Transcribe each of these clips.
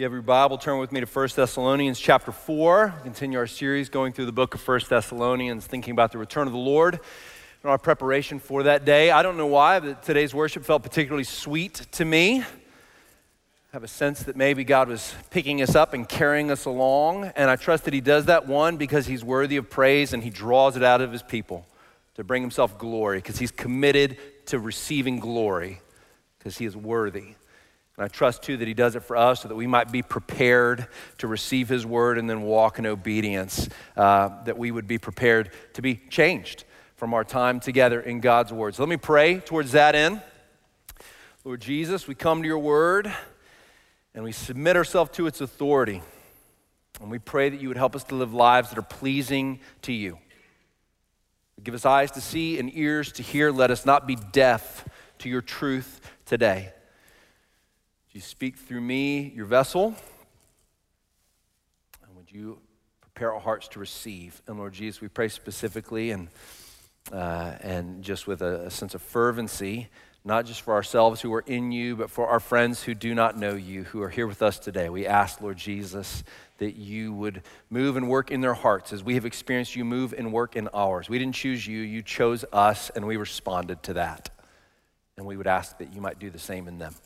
you have your Bible, turn with me to 1 Thessalonians chapter 4. Continue our series going through the book of 1 Thessalonians, thinking about the return of the Lord and our preparation for that day. I don't know why, but today's worship felt particularly sweet to me. I have a sense that maybe God was picking us up and carrying us along, and I trust that He does that, one, because He's worthy of praise and He draws it out of His people to bring Himself glory, because He's committed to receiving glory, because He is worthy. And I trust too that He does it for us so that we might be prepared to receive His word and then walk in obedience, uh, that we would be prepared to be changed from our time together in God's word. So let me pray towards that end. Lord Jesus, we come to your word and we submit ourselves to its authority. And we pray that you would help us to live lives that are pleasing to you. Give us eyes to see and ears to hear. Let us not be deaf to your truth today. Would you speak through me, your vessel? And would you prepare our hearts to receive? And Lord Jesus, we pray specifically and, uh, and just with a, a sense of fervency, not just for ourselves who are in you, but for our friends who do not know you, who are here with us today. We ask, Lord Jesus, that you would move and work in their hearts as we have experienced you move and work in ours. We didn't choose you, you chose us, and we responded to that. And we would ask that you might do the same in them.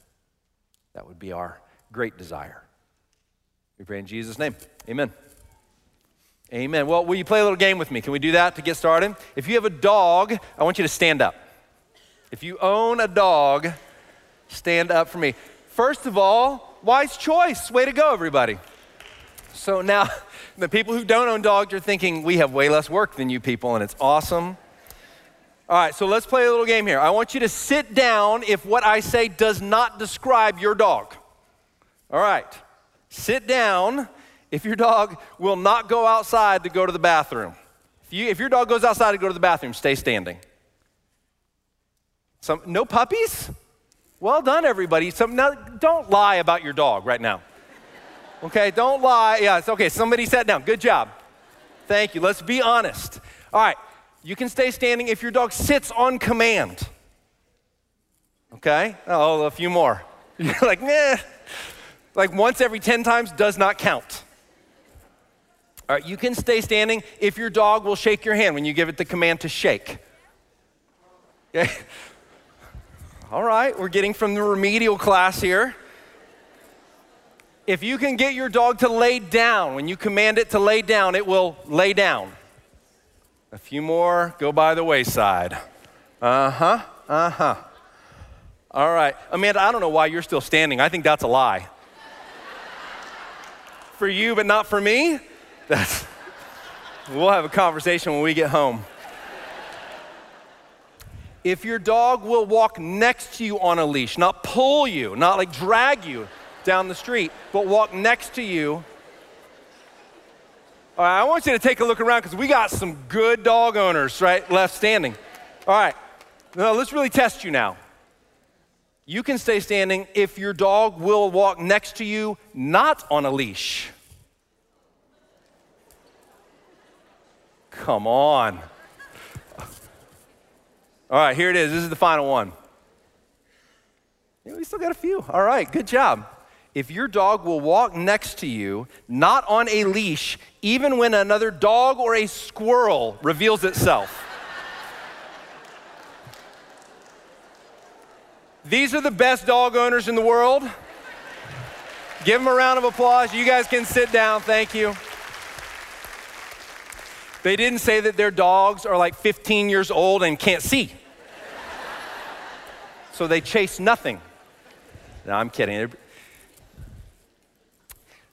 That would be our great desire. We pray in Jesus' name. Amen. Amen. Well, will you play a little game with me? Can we do that to get started? If you have a dog, I want you to stand up. If you own a dog, stand up for me. First of all, wise choice. Way to go, everybody. So now, the people who don't own dogs are thinking, we have way less work than you people, and it's awesome. All right, so let's play a little game here. I want you to sit down if what I say does not describe your dog. All right, sit down if your dog will not go outside to go to the bathroom. If, you, if your dog goes outside to go to the bathroom, stay standing. Some, no puppies? Well done, everybody. Some, now, don't lie about your dog right now. Okay, don't lie. Yeah, it's okay. Somebody sat down. Good job. Thank you. Let's be honest. All right, you can stay standing if your dog sits on command. Okay? Oh, a few more. You're like, nah. Like once every 10 times does not count. All right, you can stay standing if your dog will shake your hand when you give it the command to shake. Okay? All right, we're getting from the remedial class here. If you can get your dog to lay down, when you command it to lay down, it will lay down. A few more go by the wayside. Uh huh, uh huh. All right. Amanda, I don't know why you're still standing. I think that's a lie. for you, but not for me? That's, we'll have a conversation when we get home. If your dog will walk next to you on a leash, not pull you, not like drag you down the street, but walk next to you all right, I want you to take a look around because we got some good dog owners, right, left standing. All right, now let's really test you now. You can stay standing if your dog will walk next to you, not on a leash. Come on. All right, here it is. This is the final one. Yeah, we still got a few. All right, good job if your dog will walk next to you, not on a leash, even when another dog or a squirrel reveals itself. These are the best dog owners in the world. Give them a round of applause. You guys can sit down. Thank you. They didn't say that their dogs are like 15 years old and can't see. So they chase nothing. No, I'm kidding.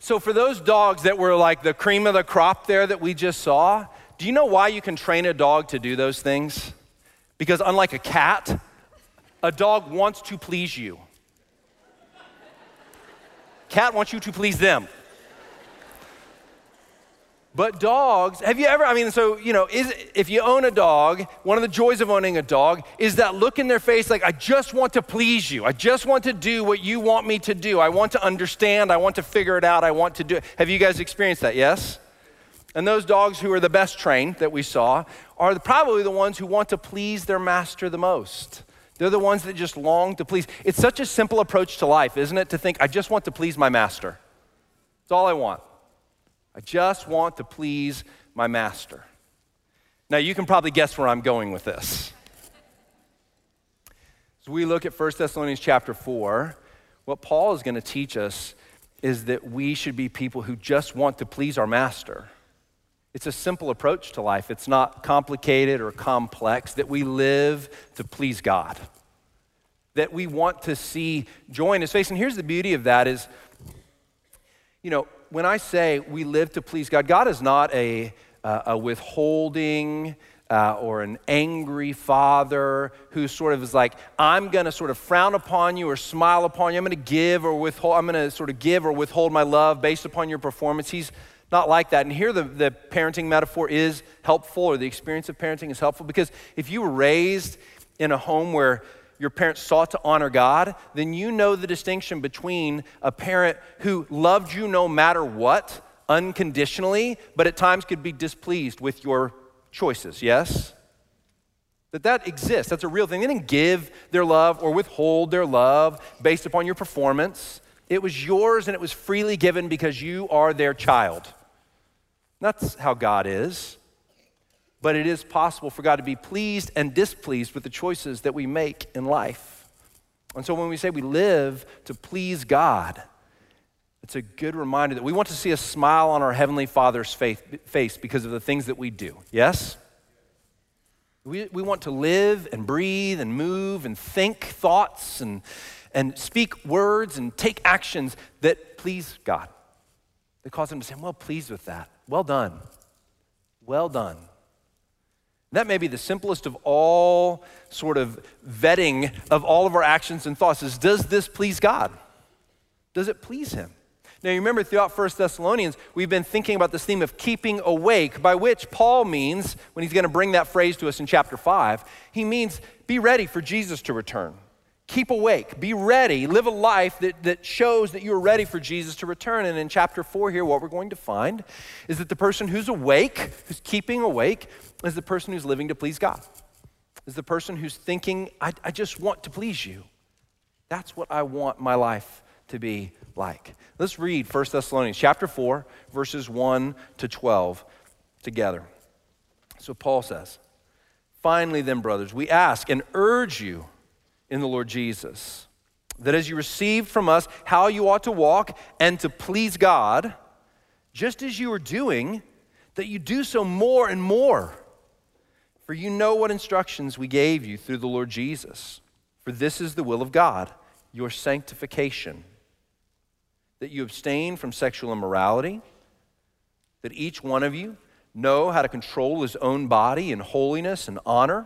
So, for those dogs that were like the cream of the crop there that we just saw, do you know why you can train a dog to do those things? Because, unlike a cat, a dog wants to please you. Cat wants you to please them. But dogs, have you ever, I mean, so, you know, is, if you own a dog, one of the joys of owning a dog is that look in their face like, I just want to please you. I just want to do what you want me to do. I want to understand. I want to figure it out. I want to do it. Have you guys experienced that? Yes? And those dogs who are the best trained that we saw are probably the ones who want to please their master the most. They're the ones that just long to please. It's such a simple approach to life, isn't it? To think, I just want to please my master. That's all I want. I just want to please my master. Now, you can probably guess where I'm going with this. As we look at 1 Thessalonians chapter 4, what Paul is going to teach us is that we should be people who just want to please our master. It's a simple approach to life. It's not complicated or complex, that we live to please God. That we want to see joy in his face. And here's the beauty of that is, you know, when I say we live to please God, God is not a, uh, a withholding, uh, or an angry father who sort of is like, I'm going to sort of frown upon you or smile upon you. I'm going to give or withhold, I'm going to sort of give or withhold my love based upon your performance. He's not like that. And here the, the parenting metaphor is helpful, or the experience of parenting is helpful, because if you were raised in a home where your parents sought to honor God, then you know the distinction between a parent who loved you no matter what, unconditionally, but at times could be displeased with your choices, yes? That that exists. That's a real thing. They didn't give their love or withhold their love based upon your performance. It was yours and it was freely given because you are their child. That's how God is. But it is possible for God to be pleased and displeased with the choices that we make in life. And so when we say we live to please God, it's a good reminder that we want to see a smile on our Heavenly Father's face because of the things that we do. Yes? We, we want to live and breathe and move and think thoughts and, and speak words and take actions that please God. That cause Him to say, I'm well pleased with that. Well done. Well done. That may be the simplest of all sort of vetting of all of our actions and thoughts is does this please God? Does it please Him? Now, you remember throughout 1 Thessalonians, we've been thinking about this theme of keeping awake, by which Paul means, when he's going to bring that phrase to us in chapter 5, he means be ready for Jesus to return. Keep awake, be ready, live a life that, that shows that you're ready for Jesus to return. And in chapter 4 here, what we're going to find is that the person who's awake, who's keeping awake, is the person who's living to please God, is the person who's thinking, I, I just want to please you. That's what I want my life to be like. Let's read 1 Thessalonians chapter 4, verses 1 to 12 together. So Paul says, Finally, then, brothers, we ask and urge you in the Lord Jesus that as you received from us how you ought to walk and to please God, just as you are doing, that you do so more and more. For you know what instructions we gave you through the Lord Jesus. For this is the will of God, your sanctification that you abstain from sexual immorality, that each one of you know how to control his own body in holiness and honor,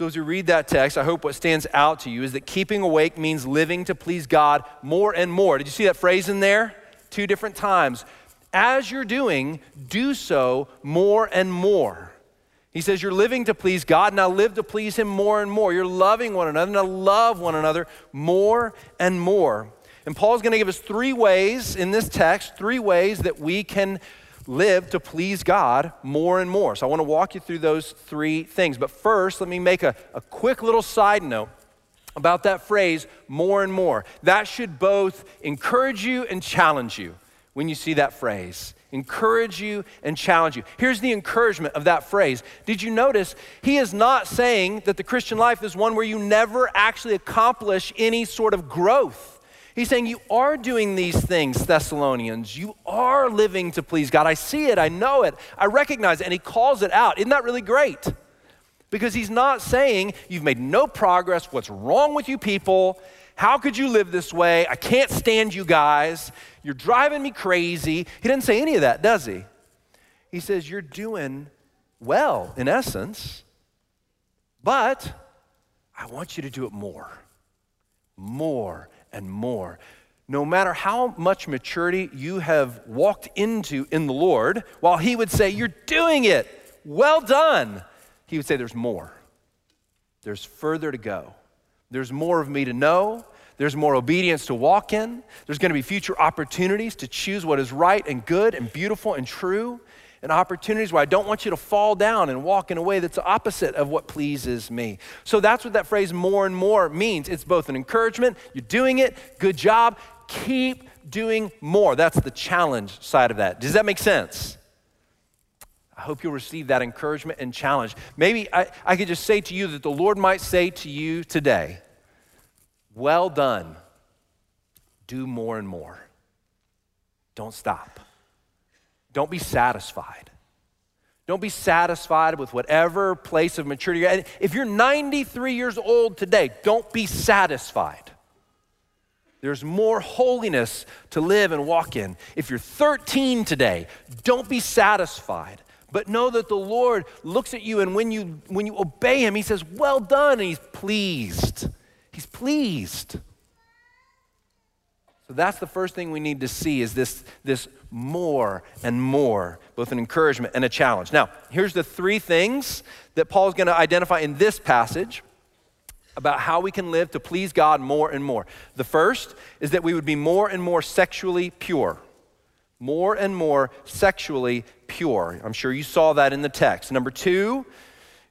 So, as you read that text, I hope what stands out to you is that keeping awake means living to please God more and more. Did you see that phrase in there? Two different times. As you're doing, do so more and more. He says, You're living to please God, now live to please Him more and more. You're loving one another, now love one another more and more. And Paul's going to give us three ways in this text, three ways that we can live to please God more and more. So I want to walk you through those three things. But first, let me make a, a quick little side note about that phrase, more and more. That should both encourage you and challenge you when you see that phrase. Encourage you and challenge you. Here's the encouragement of that phrase. Did you notice he is not saying that the Christian life is one where you never actually accomplish any sort of growth? He's saying, You are doing these things, Thessalonians. You are living to please God. I see it, I know it, I recognize it, and he calls it out. Isn't that really great? Because he's not saying, You've made no progress. What's wrong with you people? How could you live this way? I can't stand you guys. You're driving me crazy. He doesn't say any of that, does he? He says, You're doing well, in essence, but I want you to do it more, more and more. No matter how much maturity you have walked into in the Lord, while He would say, You're doing it, well done, He would say, There's more. There's further to go. There's more of me to know. There's more obedience to walk in. There's going to be future opportunities to choose what is right and good and beautiful and true and opportunities where I don't want you to fall down and walk in a way that's opposite of what pleases me. So that's what that phrase more and more means. It's both an encouragement, you're doing it, good job, keep doing more. That's the challenge side of that. Does that make sense? I hope you'll receive that encouragement and challenge. Maybe I, I could just say to you that the Lord might say to you today, Well done. Do more and more. Don't stop. Don't be satisfied. Don't be satisfied with whatever place of maturity you're at. If you're 93 years old today, don't be satisfied. There's more holiness to live and walk in. If you're 13 today, don't be satisfied. But know that the Lord looks at you, and when you, when you obey Him, He says, Well done, and He's pleased. He's pleased. So that's the first thing we need to see is this, this more and more, both an encouragement and a challenge. Now, here's the three things that Paul's going to identify in this passage about how we can live to please God more and more. The first is that we would be more and more sexually pure. More and more sexually pure. I'm sure you saw that in the text. Number two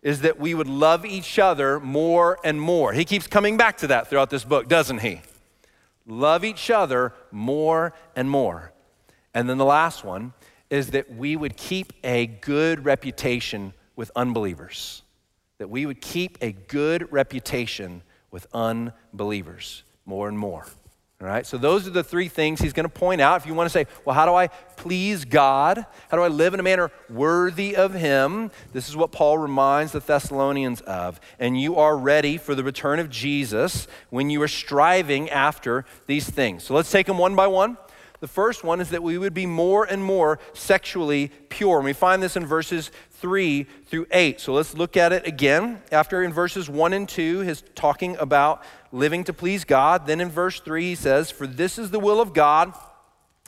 is that we would love each other more and more. He keeps coming back to that throughout this book, doesn't he? Love each other more and more. And then the last one is that we would keep a good reputation with unbelievers. That we would keep a good reputation with unbelievers more and more. All right, so those are the three things he's going to point out. If you want to say, well, how do I please God? How do I live in a manner worthy of Him? This is what Paul reminds the Thessalonians of. And you are ready for the return of Jesus when you are striving after these things. So let's take them one by one. The first one is that we would be more and more sexually pure. And we find this in verses 3 through 8. So let's look at it again. After in verses 1 and 2, he's talking about living to please God. Then in verse 3, he says, For this is the will of God,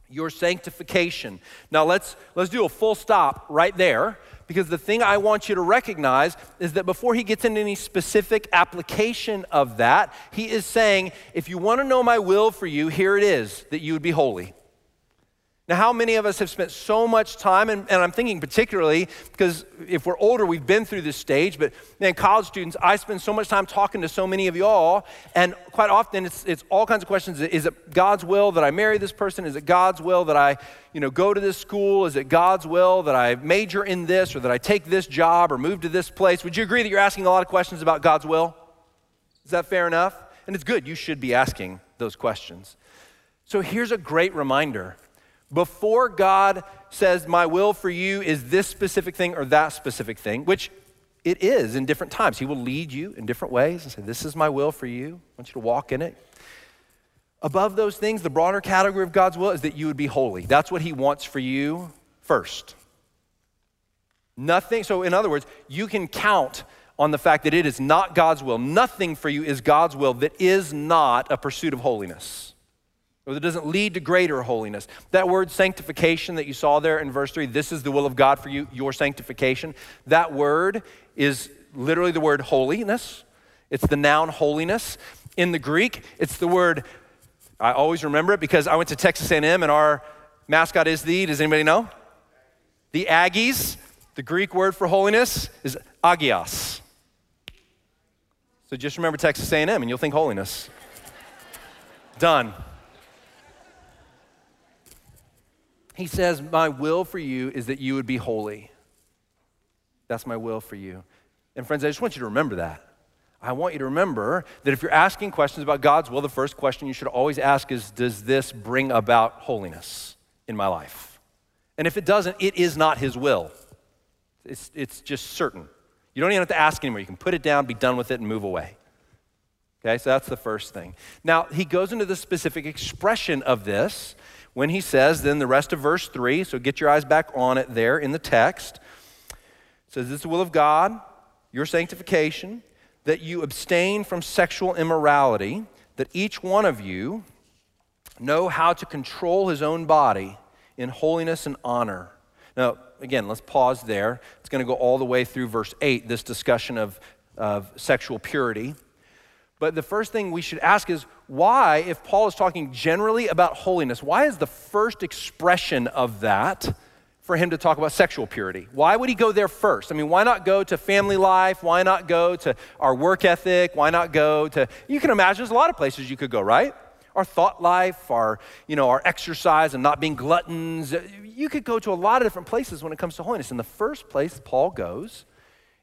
your sanctification. Now let's, let's do a full stop right there because the thing I want you to recognize is that before he gets into any specific application of that, he is saying, If you want to know my will for you, here it is that you would be holy. Now, how many of us have spent so much time, and, and, I'm thinking particularly because if we're older, we've been through this stage, but man, college students, I spend so much time talking to so many of y'all, and quite often it's, it's all kinds of questions. Is it God's will that I marry this person? Is it God's will that I you know, go to this school? Is it God's will that I major in this or that I take this job or move to this place? Would you agree that you're asking a lot of questions about God's will? Is that fair enough? And it's good. You should be asking those questions. So here's a great reminder before God says, My will for you is this specific thing or that specific thing, which it is in different times. He will lead you in different ways and say, This is my will for you. I want you to walk in it. Above those things, the broader category of God's will is that you would be holy. That's what He wants for you first. Nothing, so in other words, you can count on the fact that it is not God's will. Nothing for you is God's will that is not a pursuit of holiness or that doesn't lead to greater holiness. That word sanctification that you saw there in verse 3, this is the will of God for you, your sanctification. That word is literally the word holiness. It's the noun holiness. In the Greek, it's the word, I always remember it because I went to Texas A&M and our mascot is the, does anybody know? The Aggies. The Greek word for holiness is agios. So just remember Texas A&M and you'll think holiness. Done. He says, My will for you is that you would be holy. That's my will for you. And friends, I just want you to remember that. I want you to remember that if you're asking questions about God's will, the first question you should always ask is Does this bring about holiness in my life? And if it doesn't, it is not His will. It's, it's just certain. You don't even have to ask anymore. You can put it down, be done with it, and move away. Okay, so that's the first thing. Now, he goes into the specific expression of this when he says, then the rest of verse 3, so get your eyes back on it there in the text. Says, This is the will of God, your sanctification, that you abstain from sexual immorality, that each one of you know how to control his own body in holiness and honor. Now, again, let's pause there. It's going to go all the way through verse 8, this discussion of, of sexual purity. But the first thing we should ask is why, if Paul is talking generally about holiness, why is the first expression of that for him to talk about sexual purity? Why would he go there first? I mean, why not go to family life? Why not go to our work ethic? Why not go to, you can imagine there's a lot of places you could go, right? Our thought life, our, you know, our exercise and not being gluttons. You could go to a lot of different places when it comes to holiness. And the first place Paul goes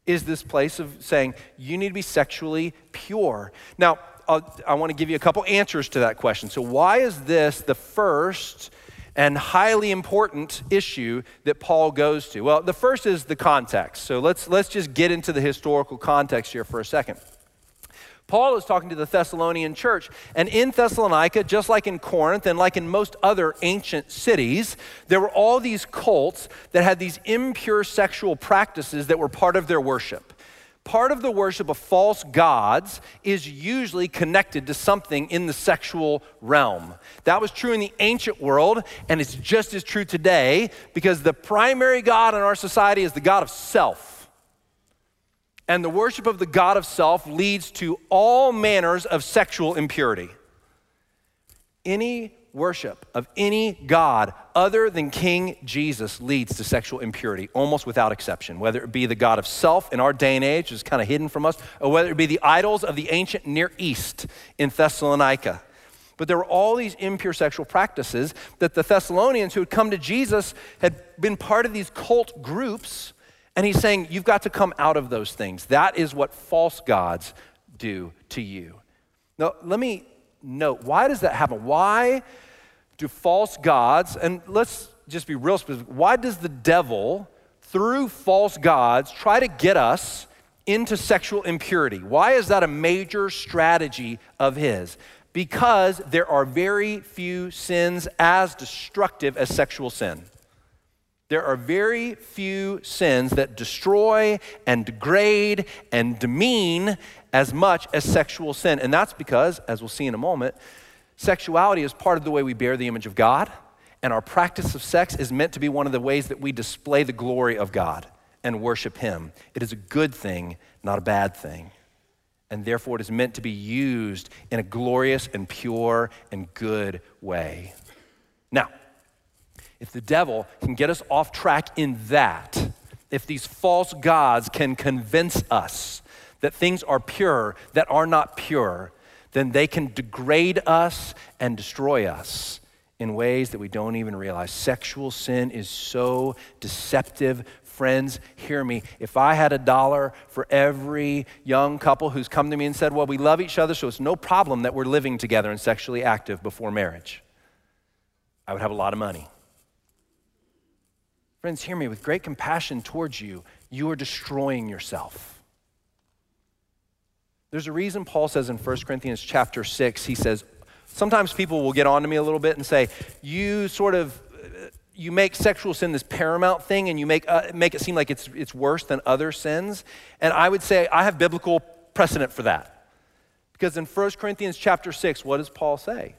is this place of saying you need to be sexually pure. Now, I'll, i want to give you a couple answers to that question. So, why is this the first and highly important issue that Paul goes to? Well, the first is the context. So, let's, let's just get into the historical context here for a second. Paul is talking to the Thessalonian church. And in Thessalonica, just like in Corinth and like in most other ancient cities, there were all these cults that had these impure sexual practices that were part of their worship. Part of the worship of false gods is usually connected to something in the sexual realm. That was true in the ancient world, and it's just as true today because the primary God in our society is the God of self and the worship of the God of self leads to all manners of sexual impurity. Any worship of any God other than King Jesus leads to sexual impurity, almost without exception, whether it be the God of self in our day and age, which is kind of hidden from us, or whether it be the idols of the ancient Near East in Thessalonica. But there were all these impure sexual practices that the Thessalonians who had come to Jesus had been part of these cult groups and he's saying, You've got to come out of those things. That is what false gods do to you. Now, let me note why does that happen? Why do false gods, and let's just be real specific, why does the devil, through false gods, try to get us into sexual impurity? Why is that a major strategy of his? Because there are very few sins as destructive as sexual sin. There are very few sins that destroy and degrade and demean as much as sexual sin. And that's because, as we'll see in a moment, sexuality is part of the way we bear the image of God. And our practice of sex is meant to be one of the ways that we display the glory of God and worship Him. It is a good thing, not a bad thing. And therefore, it is meant to be used in a glorious and pure and good way. Now, if the devil can get us off track in that, if these false gods can convince us that things are pure that are not pure, then they can degrade us and destroy us in ways that we don't even realize. Sexual sin is so deceptive. Friends, hear me. If I had a dollar for every young couple who's come to me and said, Well, we love each other, so it's no problem that we're living together and sexually active before marriage, I would have a lot of money. Friends, hear me with great compassion towards you, you are destroying yourself. There's a reason Paul says in 1 Corinthians chapter 6, he says, sometimes people will get on to me a little bit and say, you sort of you make sexual sin this paramount thing and you make, uh, make it seem like it's, it's worse than other sins. And I would say I have biblical precedent for that. Because in 1 Corinthians chapter 6, what does Paul say?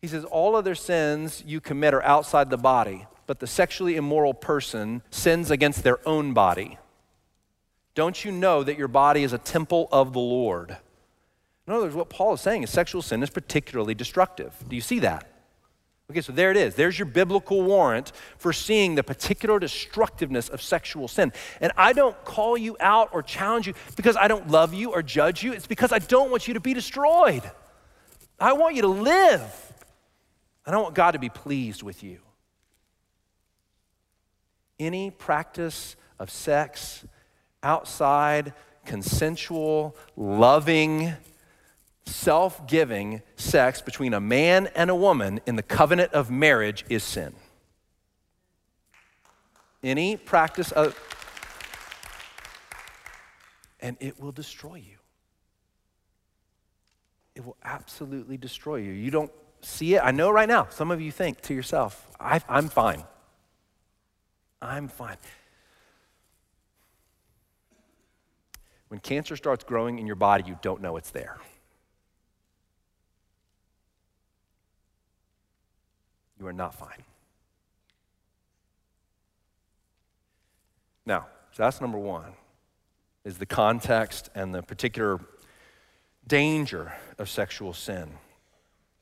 He says, All other sins you commit are outside the body, but the sexually immoral person sins against their own body. Don't you know that your body is a temple of the Lord? In other words, what Paul is saying is sexual sin is particularly destructive. Do you see that? Okay, so there it is. There's your biblical warrant for seeing the particular destructiveness of sexual sin. And I don't call you out or challenge you because I don't love you or judge you. It's because I don't want you to be destroyed. I want you to live. I don't want God to be pleased with you any practice of sex outside consensual, loving, self giving sex between a man and a woman in the covenant of marriage is sin. Any practice of. And it will destroy you. It will absolutely destroy you. You don't see it. I know right now, some of you think to yourself, I'm fine. I'm fine. When cancer starts growing in your body, you don't know it's there. You are not fine. Now, so that's number one, is the context and the particular danger of sexual sin.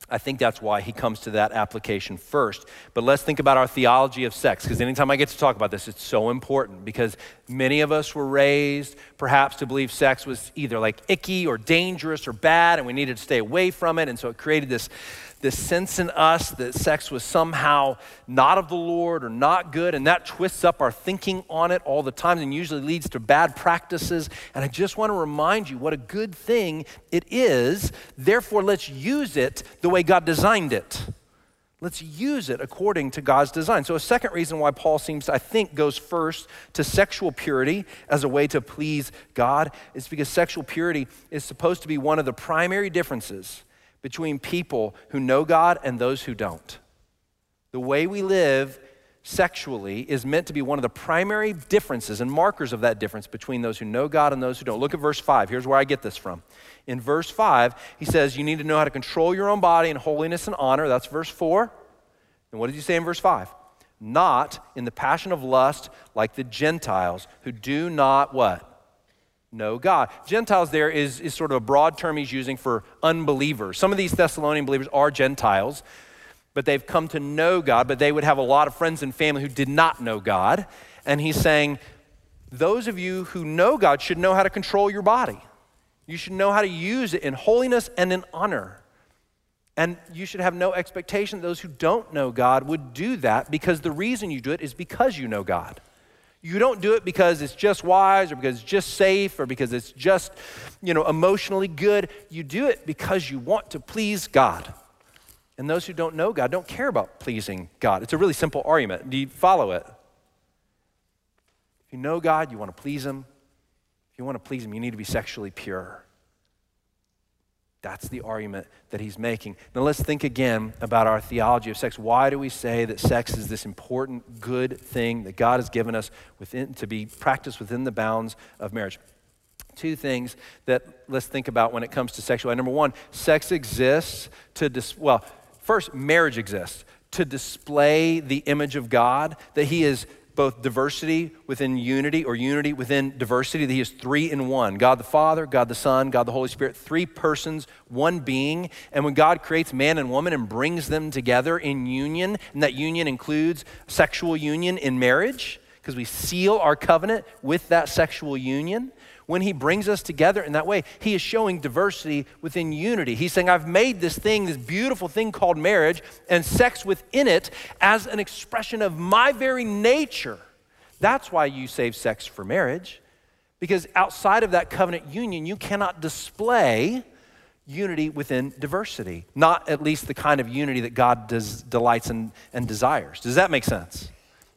I think that's why he comes to that application first. But let's think about our theology of sex, because anytime I get to talk about this, it's so important because many of us were raised perhaps to believe sex was either like icky or dangerous or bad, and we needed to stay away from it. And so it created this this sense in us that sex was somehow not of the Lord or not good, and that twists up our thinking on it all the time and usually leads to bad practices. And I just want to remind you what a good thing it is. Therefore, let's use it the way God designed it. Let's use it according to God's design. So, a second reason why Paul seems to, I think, goes first to sexual purity as a way to please God is because sexual purity is supposed to be one of the primary differences between people who know God and those who don't. The way we live sexually is meant to be one of the primary differences and markers of that difference between those who know God and those who don't. Look at verse 5. Here's where I get this from. In verse 5, he says, You need to know how to control your own body in holiness and honor. That's verse 4. And what did he say in verse 5? Not in the passion of lust like the Gentiles who do not what? Know God. Gentiles there is, is sort of a broad term he's using for unbelievers. Some of these Thessalonian believers are Gentiles, but they've come to know God, but they would have a lot of friends and family who did not know God. And he's saying, those of you who know God should know how to control your body. You should know how to use it in holiness and in honor. And you should have no expectation that those who don't know God would do that because the reason you do it is because you know God. You don't do it because it's just wise or because it's just safe or because it's just, you know, emotionally good. You do it because you want to please God. And those who don't know God don't care about pleasing God. It's a really simple argument. Do you follow it? If you know God, you want to please Him. If you want to please Him, you need to be sexually pure. That's the argument that he's making. Now let's think again about our theology of sex. Why do we say that sex is this important, good thing that God has given us within, to be practiced within the bounds of marriage? Two things that let's think about when it comes to sexuality. Number one, sex exists to, dis- well, first, marriage exists to display the image of God, that he is both diversity within unity or unity within diversity, that He is three in one God the Father, God the Son, God the Holy Spirit, three persons, one being. And when God creates man and woman and brings them together in union, and that union includes sexual union in marriage, because we seal our covenant with that sexual union when he brings us together in that way, he is showing diversity within unity. He's saying, I've made this thing, this beautiful thing called marriage, and sex within it as an expression of my very nature. That's why you save sex for marriage, because outside of that covenant union, you cannot display unity within diversity, not at least the kind of unity that God delights in and desires. Does that make sense?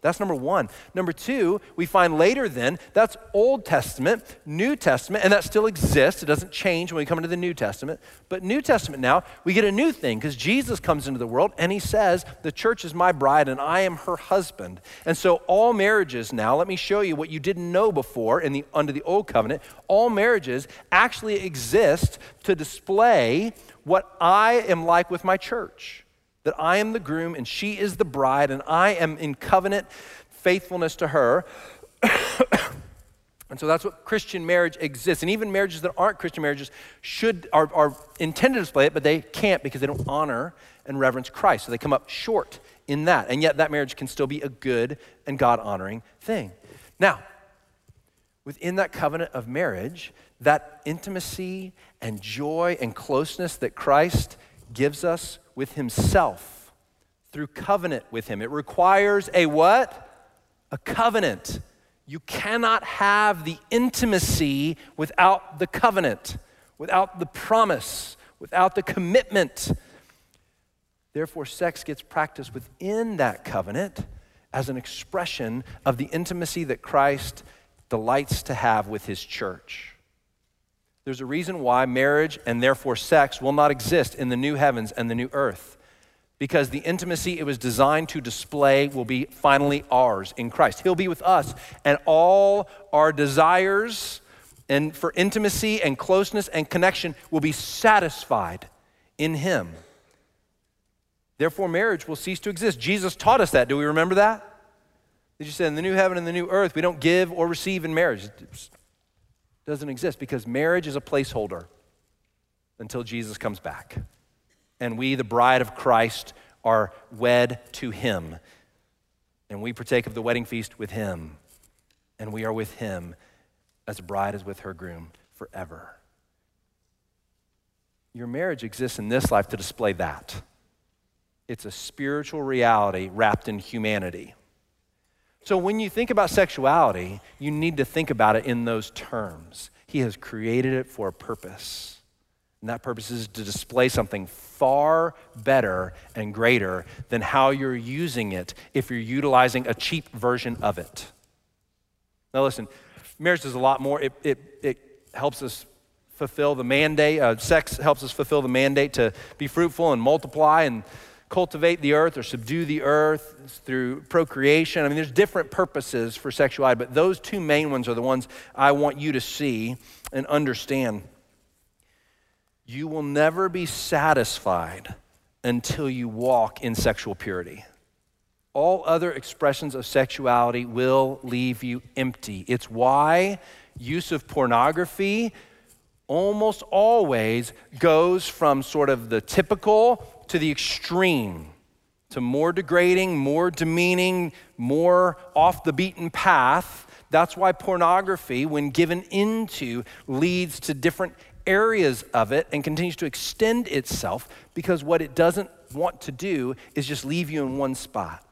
That's number one. Number two, we find later then, that's Old Testament, New Testament, and that still exists. It doesn't change when we come into the New Testament. But New Testament now, we get a new thing because Jesus comes into the world and he says, The church is my bride and I am her husband. And so all marriages now, let me show you what you didn't know before in the, under the Old Covenant, all marriages actually exist to display what I am like with my church that I am the groom and she is the bride, and I am in covenant faithfulness to her. and so that's what Christian marriage exists. And even marriages that aren't Christian marriages should are, are intended to display it, but they can't because they don't honor and reverence Christ. So they come up short in that. And yet that marriage can still be a good and God honoring thing. Now, within that covenant of marriage, that intimacy and joy and closeness that Christ gives us with himself through covenant with him. It requires a what? A covenant. You cannot have the intimacy without the covenant, without the promise, without the commitment. Therefore, sex gets practiced within that covenant as an expression of the intimacy that Christ delights to have with his church. There's a reason why marriage and therefore sex will not exist in the new heavens and the new earth. Because the intimacy it was designed to display will be finally ours in Christ. He'll be with us, and all our desires and for intimacy and closeness and connection will be satisfied in Him. Therefore, marriage will cease to exist. Jesus taught us that. Do we remember that? Did you say in the new heaven and the new earth, we don't give or receive in marriage? It doesn't exist because marriage is a placeholder until Jesus comes back. And we, the bride of Christ, are wed to him. And we partake of the wedding feast with him. And we are with him as a bride is with her groom forever. Your marriage exists in this life to display that. It's a spiritual reality wrapped in humanity. So when you think about sexuality, you need to think about it in those terms. He has created it for a purpose. And that purpose is to display something far better and greater than how you're using it if you're utilizing a cheap version of it. Now, listen, marriage is a lot more. It, it, it helps us fulfill the mandate, uh, sex helps us fulfill the mandate to be fruitful and multiply and cultivate the earth or subdue the earth through procreation. I mean, there's different purposes for sexuality, but those two main ones are the ones I want you to see and understand. You will never be satisfied until you walk in sexual purity. All other expressions of sexuality will leave you empty. It's why use of pornography almost always goes from sort of the typical to the extreme, to more degrading, more demeaning, more off the beaten path. That's why pornography, when given into, leads to different areas of it and continues to extend itself because what it doesn't want to do is just leave you in one spot.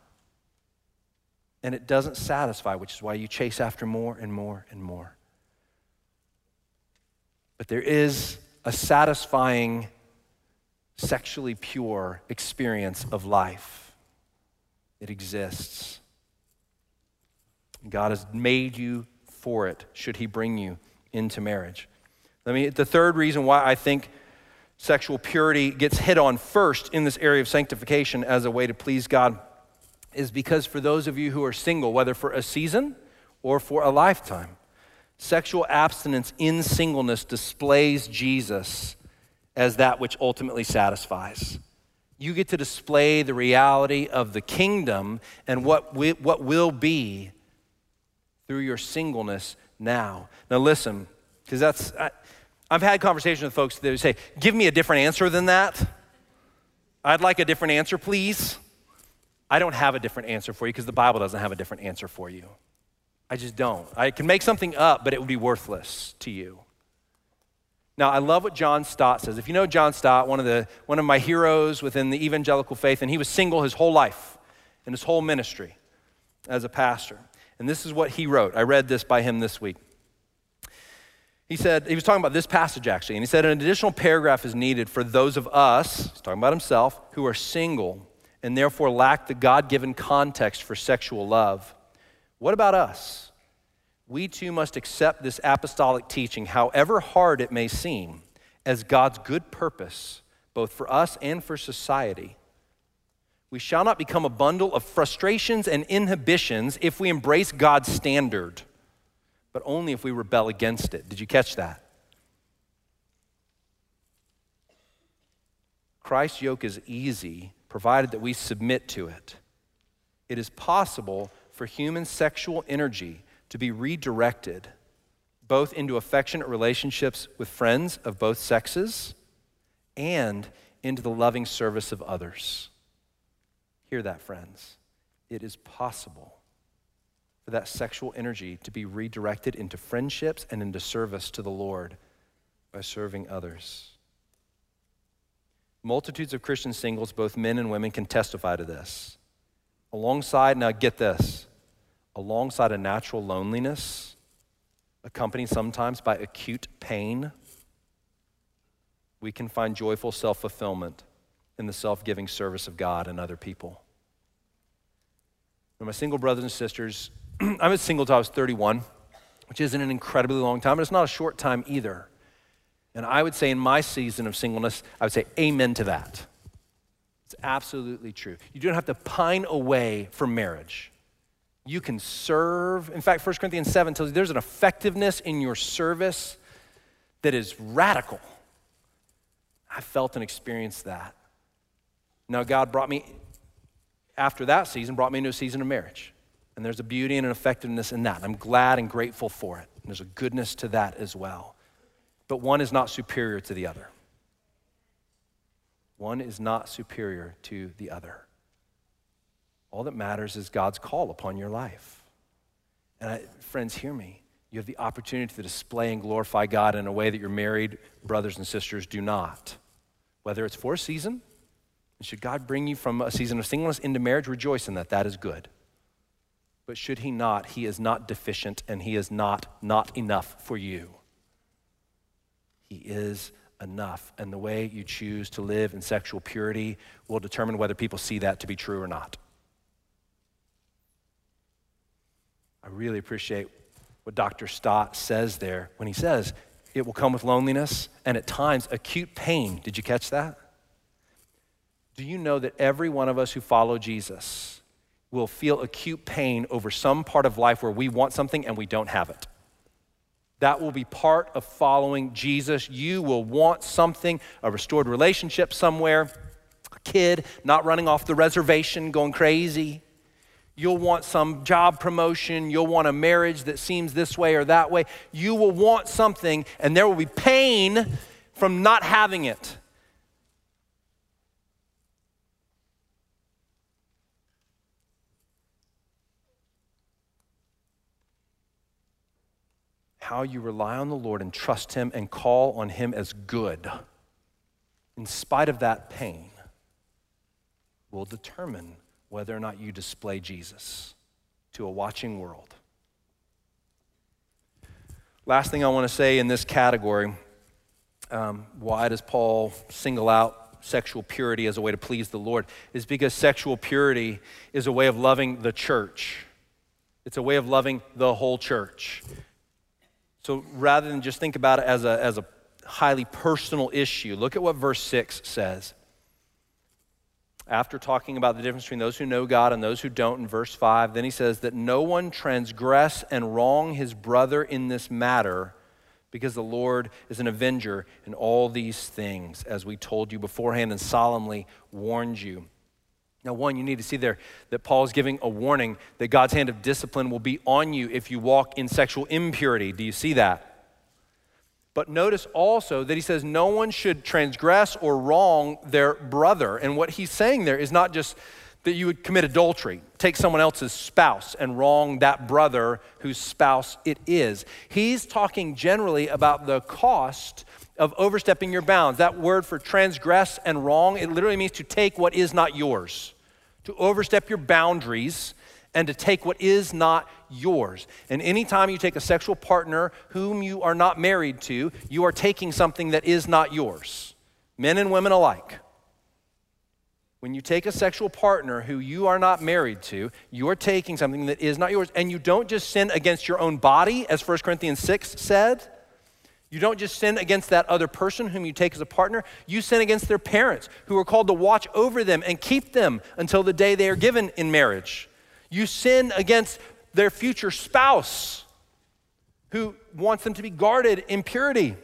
And it doesn't satisfy, which is why you chase after more and more and more. But there is a satisfying sexually pure experience of life. It exists. God has made you for it, should He bring you into marriage. Let me, the third reason why I think sexual purity gets hit on first in this area of sanctification as a way to please God is because for those of you who are single, whether for a season or for a lifetime, sexual abstinence in singleness displays Jesus as that which ultimately satisfies. You get to display the reality of the kingdom and what, what will be through your singleness now. Now, listen, because that's, I, I've had conversations with folks that say, Give me a different answer than that. I'd like a different answer, please. I don't have a different answer for you because the Bible doesn't have a different answer for you. I just don't. I can make something up, but it would be worthless to you. Now, I love what John Stott says. If you know John Stott, one of, the, one of my heroes within the evangelical faith, and he was single his whole life and his whole ministry as a pastor. And this is what he wrote. I read this by him this week. He said, he was talking about this passage actually, and he said, an additional paragraph is needed for those of us, he's talking about himself, who are single and therefore lack the God given context for sexual love. What about us? We too must accept this apostolic teaching, however hard it may seem, as God's good purpose, both for us and for society. We shall not become a bundle of frustrations and inhibitions if we embrace God's standard, but only if we rebel against it. Did you catch that? Christ's yoke is easy, provided that we submit to it. It is possible for human sexual energy to be redirected both into affectionate relationships with friends of both sexes and into the loving service of others. Hear that, friends. It is possible for that sexual energy to be redirected into friendships and into service to the Lord by serving others. Multitudes of Christian singles, both men and women, can testify to this. Alongside, now get this, alongside a natural loneliness, accompanied sometimes by acute pain, we can find joyful self fulfillment in the self giving service of God and other people. For my single brothers and sisters, I was single until I was 31, which isn't an incredibly long time, but it's not a short time either. And I would say in my season of singleness, I would say amen to that. It's absolutely true. You don't have to pine away for marriage. You can serve. In fact, 1 Corinthians 7 tells you there's an effectiveness in your service that is radical. I felt and experienced that. Now, God brought me, after that season, brought me into a season of marriage. And there's a beauty and an effectiveness in that. I'm glad and grateful for it. And there's a goodness to that as well. But one is not superior to the other. One is not superior to the other. All that matters is God's call upon your life. And I, friends, hear me. You have the opportunity to display and glorify God in a way that your married brothers and sisters do not. Whether it's for a season, and should God bring you from a season of singleness into marriage, rejoice in that. That is good. But should He not, He is not deficient and He is not not enough for you. He is enough. And the way you choose to live in sexual purity will determine whether people see that to be true or not. I really appreciate what Dr. Stott says there when he says it will come with loneliness and at times acute pain. Did you catch that? Do you know that every one of us who follow Jesus will feel acute pain over some part of life where we want something and we don't have it? That will be part of following Jesus. You will want something, a restored relationship somewhere, a kid not running off the reservation going crazy You'll want some job promotion. You'll want a marriage that seems this way or that way. You will want something, and there will be pain from not having it. How you rely on the Lord and trust Him and call on Him as good, in spite of that pain, will determine whether or not you display Jesus to a watching world. Last thing I want to say in this category um, why does Paul single out sexual purity as a way to please the Lord? Is because sexual purity is a way of loving the church, it's a way of loving the whole church. So rather than just think about it as a, as a highly personal issue, look at what verse 6 says after talking about the difference between those who know God and those who don't in verse 5, then he says that no one transgress and wrong his brother in this matter because the Lord is an avenger in all these things, as we told you beforehand and solemnly warned you. Now, one, you need to see there that Paul is giving a warning that God's hand of discipline will be on you if you walk in sexual impurity. Do you see that? But notice also that he says no one should transgress or wrong their brother. And what he's saying there is not just that you would commit adultery, take someone else's spouse and wrong that brother whose spouse it is. He's talking generally about the cost of overstepping your bounds. That word for transgress and wrong, it literally means to take what is not yours, to overstep your boundaries and to take what is not yours. And anytime you take a sexual partner whom you are not married to, you are taking something that is not yours, men and women alike. When you take a sexual partner who you are not married to, you are taking something that is not yours. And you don't just sin against your own body, as 1 Corinthians 6 said. You don't just sin against that other person whom you take as a partner, you sin against their parents who are called to watch over them and keep them until the day they are given in marriage. You sin against their future spouse who wants them to be guarded in purity.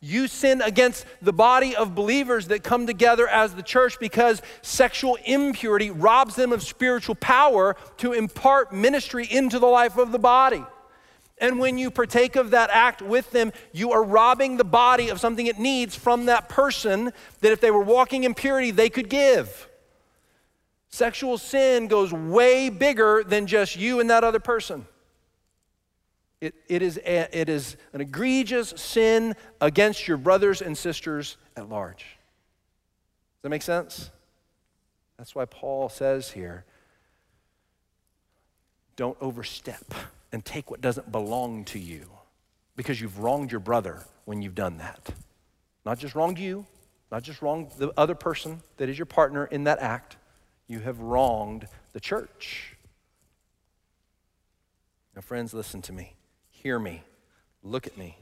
You sin against the body of believers that come together as the church because sexual impurity robs them of spiritual power to impart ministry into the life of the body. And when you partake of that act with them, you are robbing the body of something it needs from that person that if they were walking in purity, they could give. Sexual sin goes way bigger than just you and that other person. It, it, is a, it is an egregious sin against your brothers and sisters at large. Does that make sense? That's why Paul says here don't overstep and take what doesn't belong to you because you've wronged your brother when you've done that. Not just wronged you, not just wronged the other person that is your partner in that act, you have wronged the church. Now, friends, listen to me. Hear me. Look at me.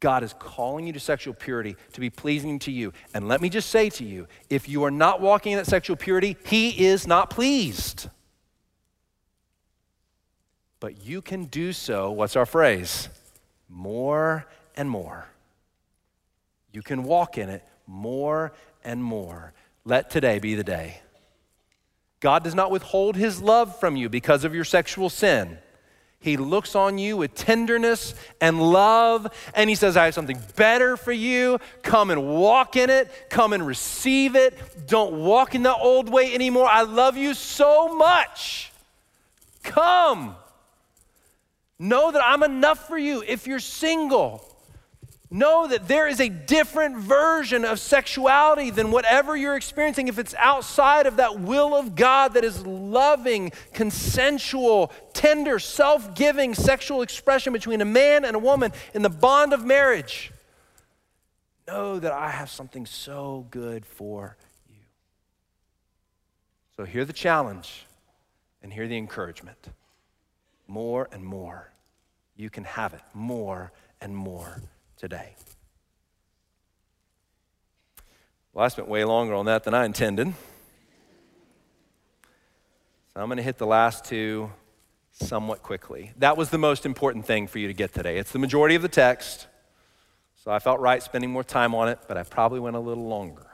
God is calling you to sexual purity to be pleasing to you. And let me just say to you if you are not walking in that sexual purity, He is not pleased. But you can do so, what's our phrase? More and more. You can walk in it more and more. Let today be the day. God does not withhold His love from you because of your sexual sin. He looks on you with tenderness and love, and He says, I have something better for you. Come and walk in it. Come and receive it. Don't walk in the old way anymore. I love you so much. Come. Know that I'm enough for you if you're single. Know that there is a different version of sexuality than whatever you're experiencing if it's outside of that will of God that is loving, consensual, tender, self giving sexual expression between a man and a woman in the bond of marriage. Know that I have something so good for you. So, hear the challenge and hear the encouragement. More and more. You can have it more and more today. Well, I spent way longer on that than I intended. So I'm going to hit the last two somewhat quickly. That was the most important thing for you to get today. It's the majority of the text. So I felt right spending more time on it, but I probably went a little longer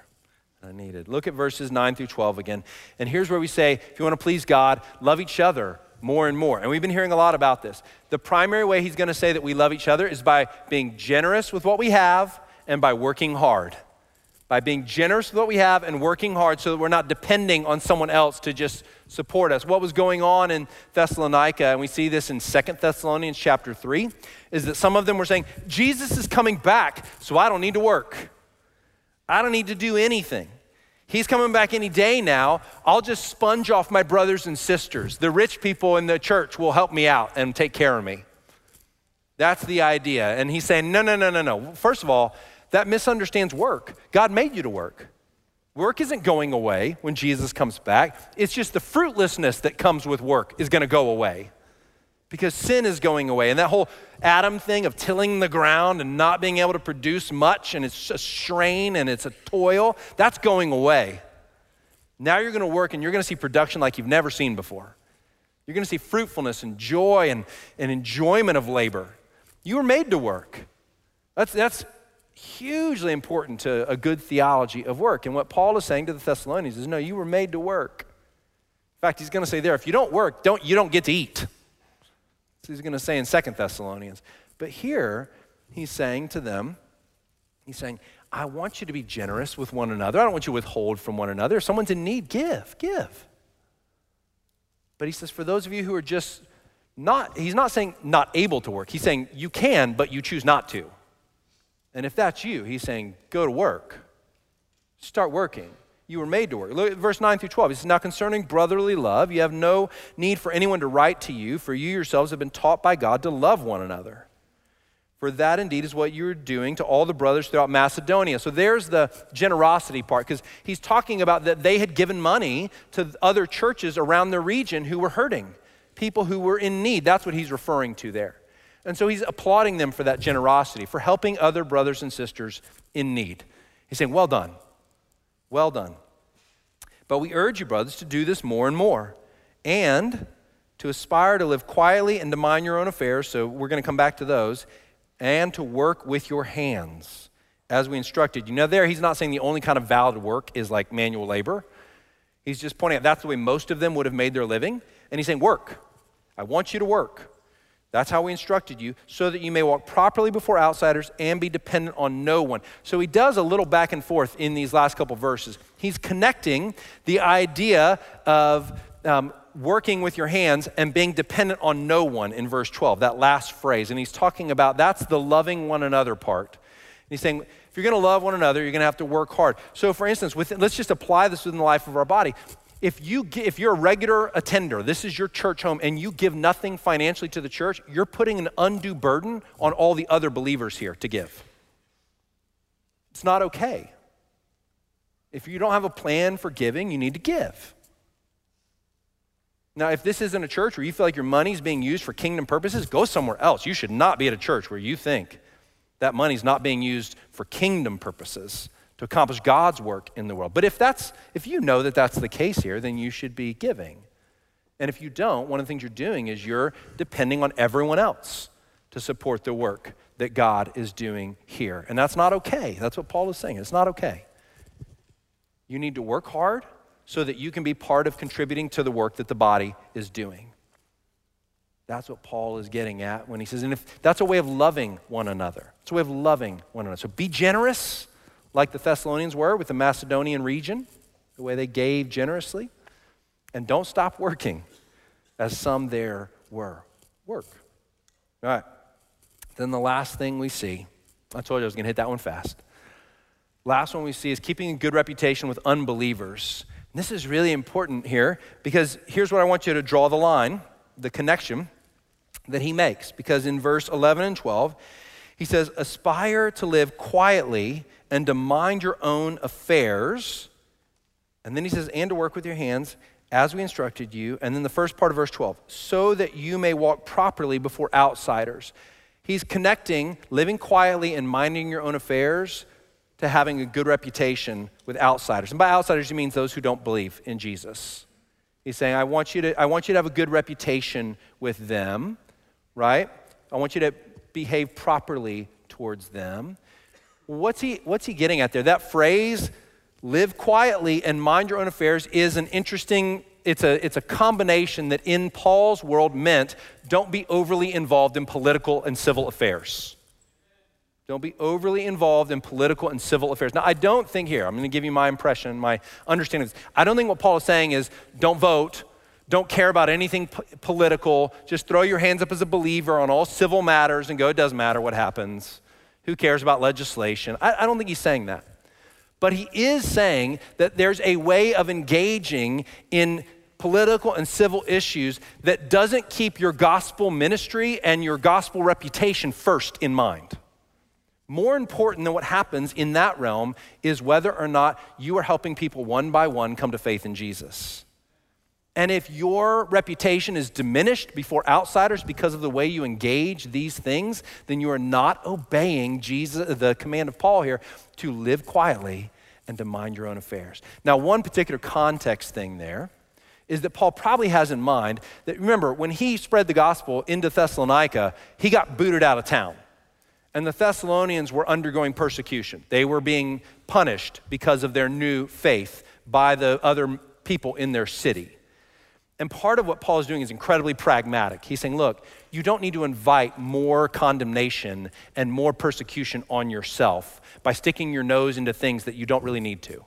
than I needed. Look at verses 9 through 12 again. And here's where we say if you want to please God, love each other more and more. And we've been hearing a lot about this. The primary way he's going to say that we love each other is by being generous with what we have and by working hard. By being generous with what we have and working hard so that we're not depending on someone else to just support us. What was going on in Thessalonica, and we see this in Second Thessalonians chapter 3, is that some of them were saying, Jesus is coming back, so I don't need to work. I don't need to do anything. He's coming back any day now. I'll just sponge off my brothers and sisters. The rich people in the church will help me out and take care of me. That's the idea. And he's saying, no, no, no, no, no. First of all, that misunderstands work. God made you to work. Work isn't going away when Jesus comes back. It's just the fruitlessness that comes with work is going to go away because sin is going away. And that whole Adam thing of tilling the ground and not being able to produce much, and it's a strain and it's a toil, that's going away. Now you're going to work and you're going to see production like you've never seen before. You're going to see fruitfulness and joy and, and enjoyment of labor. You were made to work. That's, that's hugely important to a good theology of work. And what Paul is saying to the Thessalonians is no, you were made to work. In fact, he's going to say there, if you don't work, don't, you don't get to eat he's going to say in Second Thessalonians. But here, he's saying to them, he's saying, I want you to be generous with one another. I don't want you to withhold from one another. If someone's in need, give, give. But he says, for those of you who are just not, he's not saying not able to work. He's saying you can, but you choose not to. And if that's you, he's saying go to work. Start working you were made to work. Look at verse 9 through 12. He says, Now concerning brotherly love, you have no need for anyone to write to you, for you yourselves have been taught by God to love one another. For that indeed is what you're doing to all the brothers throughout Macedonia. So there's the generosity part, because he's talking about that they had given money to other churches around the region who were hurting, people who were in need. That's what he's referring to there. And so he's applauding them for that generosity, for helping other brothers and sisters in need. He's saying, Well done. Well done. But we urge you, brothers, to do this more and more, and to aspire to live quietly and to mind your own affairs. So we're going to come back to those, and to work with your hands as we instructed you. Now, there, he's not saying the only kind of valid work is like manual labor. He's just pointing out that's the way most of them would have made their living. And he's saying, Work. I want you to work. That's how we instructed you, so that you may walk properly before outsiders and be dependent on no one. So he does a little back and forth in these last couple verses. He's connecting the idea of um, working with your hands and being dependent on no one in verse 12, that last phrase. And he's talking about that's the loving one another part. And he's saying, if you're going to love one another, you're going to have to work hard. So, for instance, with, let's just apply this within the life of our body. If you if you're a regular attender, this is your church home, and you give nothing financially to the church, you're putting an undue burden on all the other believers here to give. It's not okay. If you don't have a plan for giving, you need to give. Now, if this isn't a church where you feel like your money's being used for kingdom purposes, go somewhere else. You should not be at a church where you think that money's not being used for kingdom purposes to accomplish God's work in the world. But if that's if you know that that's the case here, then you should be giving. And if you don't, one of the things you're doing is you're depending on everyone else to support the work that God is doing here. And that's not okay. That's what Paul is saying. It's not okay. You need to work hard so that you can be part of contributing to the work that the body is doing. That's what Paul is getting at when he says, and if that's a way of loving one another. It's a way of loving one another. So be generous, like the Thessalonians were with the Macedonian region, the way they gave generously. And don't stop working, as some there were. Work. All right. Then the last thing we see, I told you I was going to hit that one fast. Last one we see is keeping a good reputation with unbelievers. And this is really important here because here's what I want you to draw the line, the connection that he makes. Because in verse 11 and 12, he says, Aspire to live quietly and to mind your own affairs. And then he says, And to work with your hands as we instructed you. And then the first part of verse 12, so that you may walk properly before outsiders. He's connecting living quietly and minding your own affairs to having a good reputation with outsiders. And by outsiders, he means those who don't believe in Jesus. He's saying, I want you to, I want you to have a good reputation with them, right? I want you to behave properly towards them. What's he, what's he getting at there? That phrase, live quietly and mind your own affairs, is an interesting, it's a, it's a combination that in Paul's world meant don't be overly involved in political and civil affairs. Don't be overly involved in political and civil affairs. Now, I don't think here, I'm going to give you my impression, my understanding. I don't think what Paul is saying is don't vote, don't care about anything p- political, just throw your hands up as a believer on all civil matters and go, it doesn't matter what happens. Who cares about legislation? I, I don't think he's saying that. But he is saying that there's a way of engaging in political and civil issues that doesn't keep your gospel ministry and your gospel reputation first in mind. More important than what happens in that realm is whether or not you are helping people one by one come to faith in Jesus. And if your reputation is diminished before outsiders because of the way you engage these things, then you are not obeying Jesus, the command of Paul here to live quietly and to mind your own affairs. Now, one particular context thing there is that Paul probably has in mind that remember, when he spread the gospel into Thessalonica, he got booted out of town. And the Thessalonians were undergoing persecution. They were being punished because of their new faith by the other people in their city. And part of what Paul is doing is incredibly pragmatic. He's saying, look, you don't need to invite more condemnation and more persecution on yourself by sticking your nose into things that you don't really need to.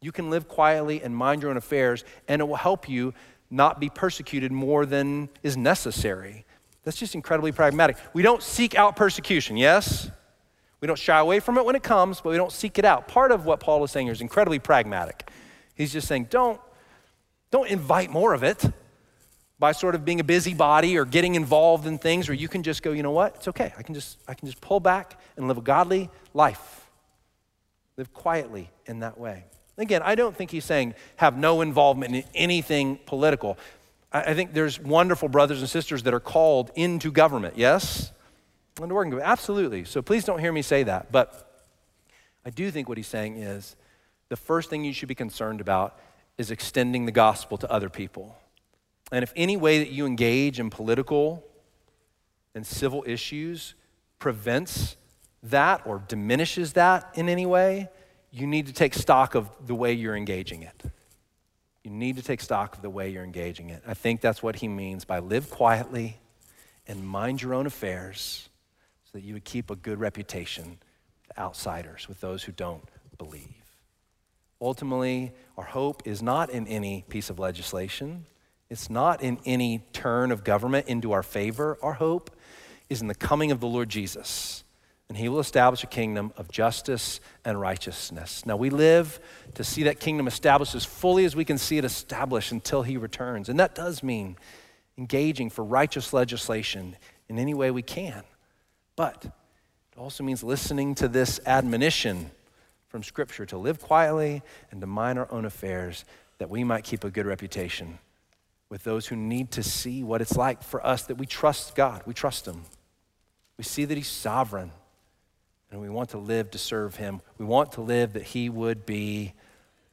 You can live quietly and mind your own affairs, and it will help you not be persecuted more than is necessary. That's just incredibly pragmatic. We don't seek out persecution, yes? We don't shy away from it when it comes, but we don't seek it out. Part of what Paul is saying here is incredibly pragmatic. He's just saying, don't, don't invite more of it by sort of being a busybody or getting involved in things where you can just go, you know what? It's okay. I can just, I can just pull back and live a godly life. Live quietly in that way. Again, I don't think he's saying have no involvement in anything political. I think there's wonderful brothers and sisters that are called into government, yes? Into working government, absolutely. So please don't hear me say that. But I do think what he's saying is the first thing you should be concerned about is extending the gospel to other people. And if any way that you engage in political and civil issues prevents that or diminishes that in any way, you need to take stock of the way you're engaging it. You need to take stock of the way you're engaging it. I think that's what he means by live quietly and mind your own affairs so that you would keep a good reputation with outsiders, with those who don't believe. Ultimately, our hope is not in any piece of legislation. It's not in any turn of government into our favor. Our hope is in the coming of the Lord Jesus and he will establish a kingdom of justice and righteousness. Now, we live to see that kingdom established as fully as we can see it established until he returns. And that does mean engaging for righteous legislation in any way we can. But it also means listening to this admonition from Scripture to live quietly and to mind our own affairs that we might keep a good reputation with those who need to see what it's like for us that we trust God, we trust Him. We see that He's sovereign, and we want to live to serve Him. We want to live that He would be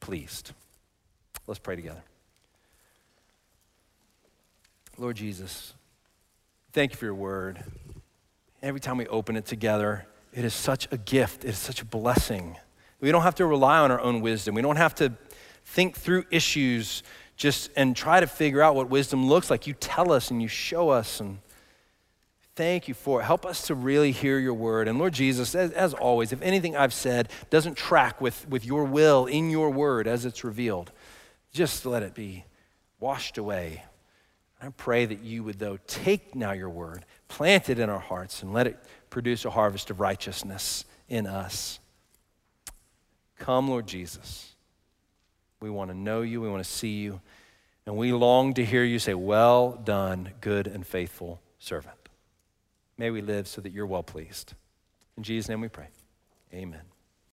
pleased. Let's pray together. Lord Jesus, thank you for your word. Every time we open it together, it is such a gift, it is such a blessing. We don't have to rely on our own wisdom. We don't have to think through issues just and try to figure out what wisdom looks like. You tell us and you show us and thank you for it. Help us to really hear your word. And Lord Jesus, as, as, always, if anything I've said doesn't track with, with your will in your word as it's revealed, just let it be washed away. I pray that you would, though, take now your word, plant it in our hearts, and let it produce a harvest of righteousness in us. Come, Lord Jesus. We want to know you, we want to see you, and we long to hear you say, Well done, good and faithful servant. May we live so that you're well pleased. In Jesus' name we pray. Amen.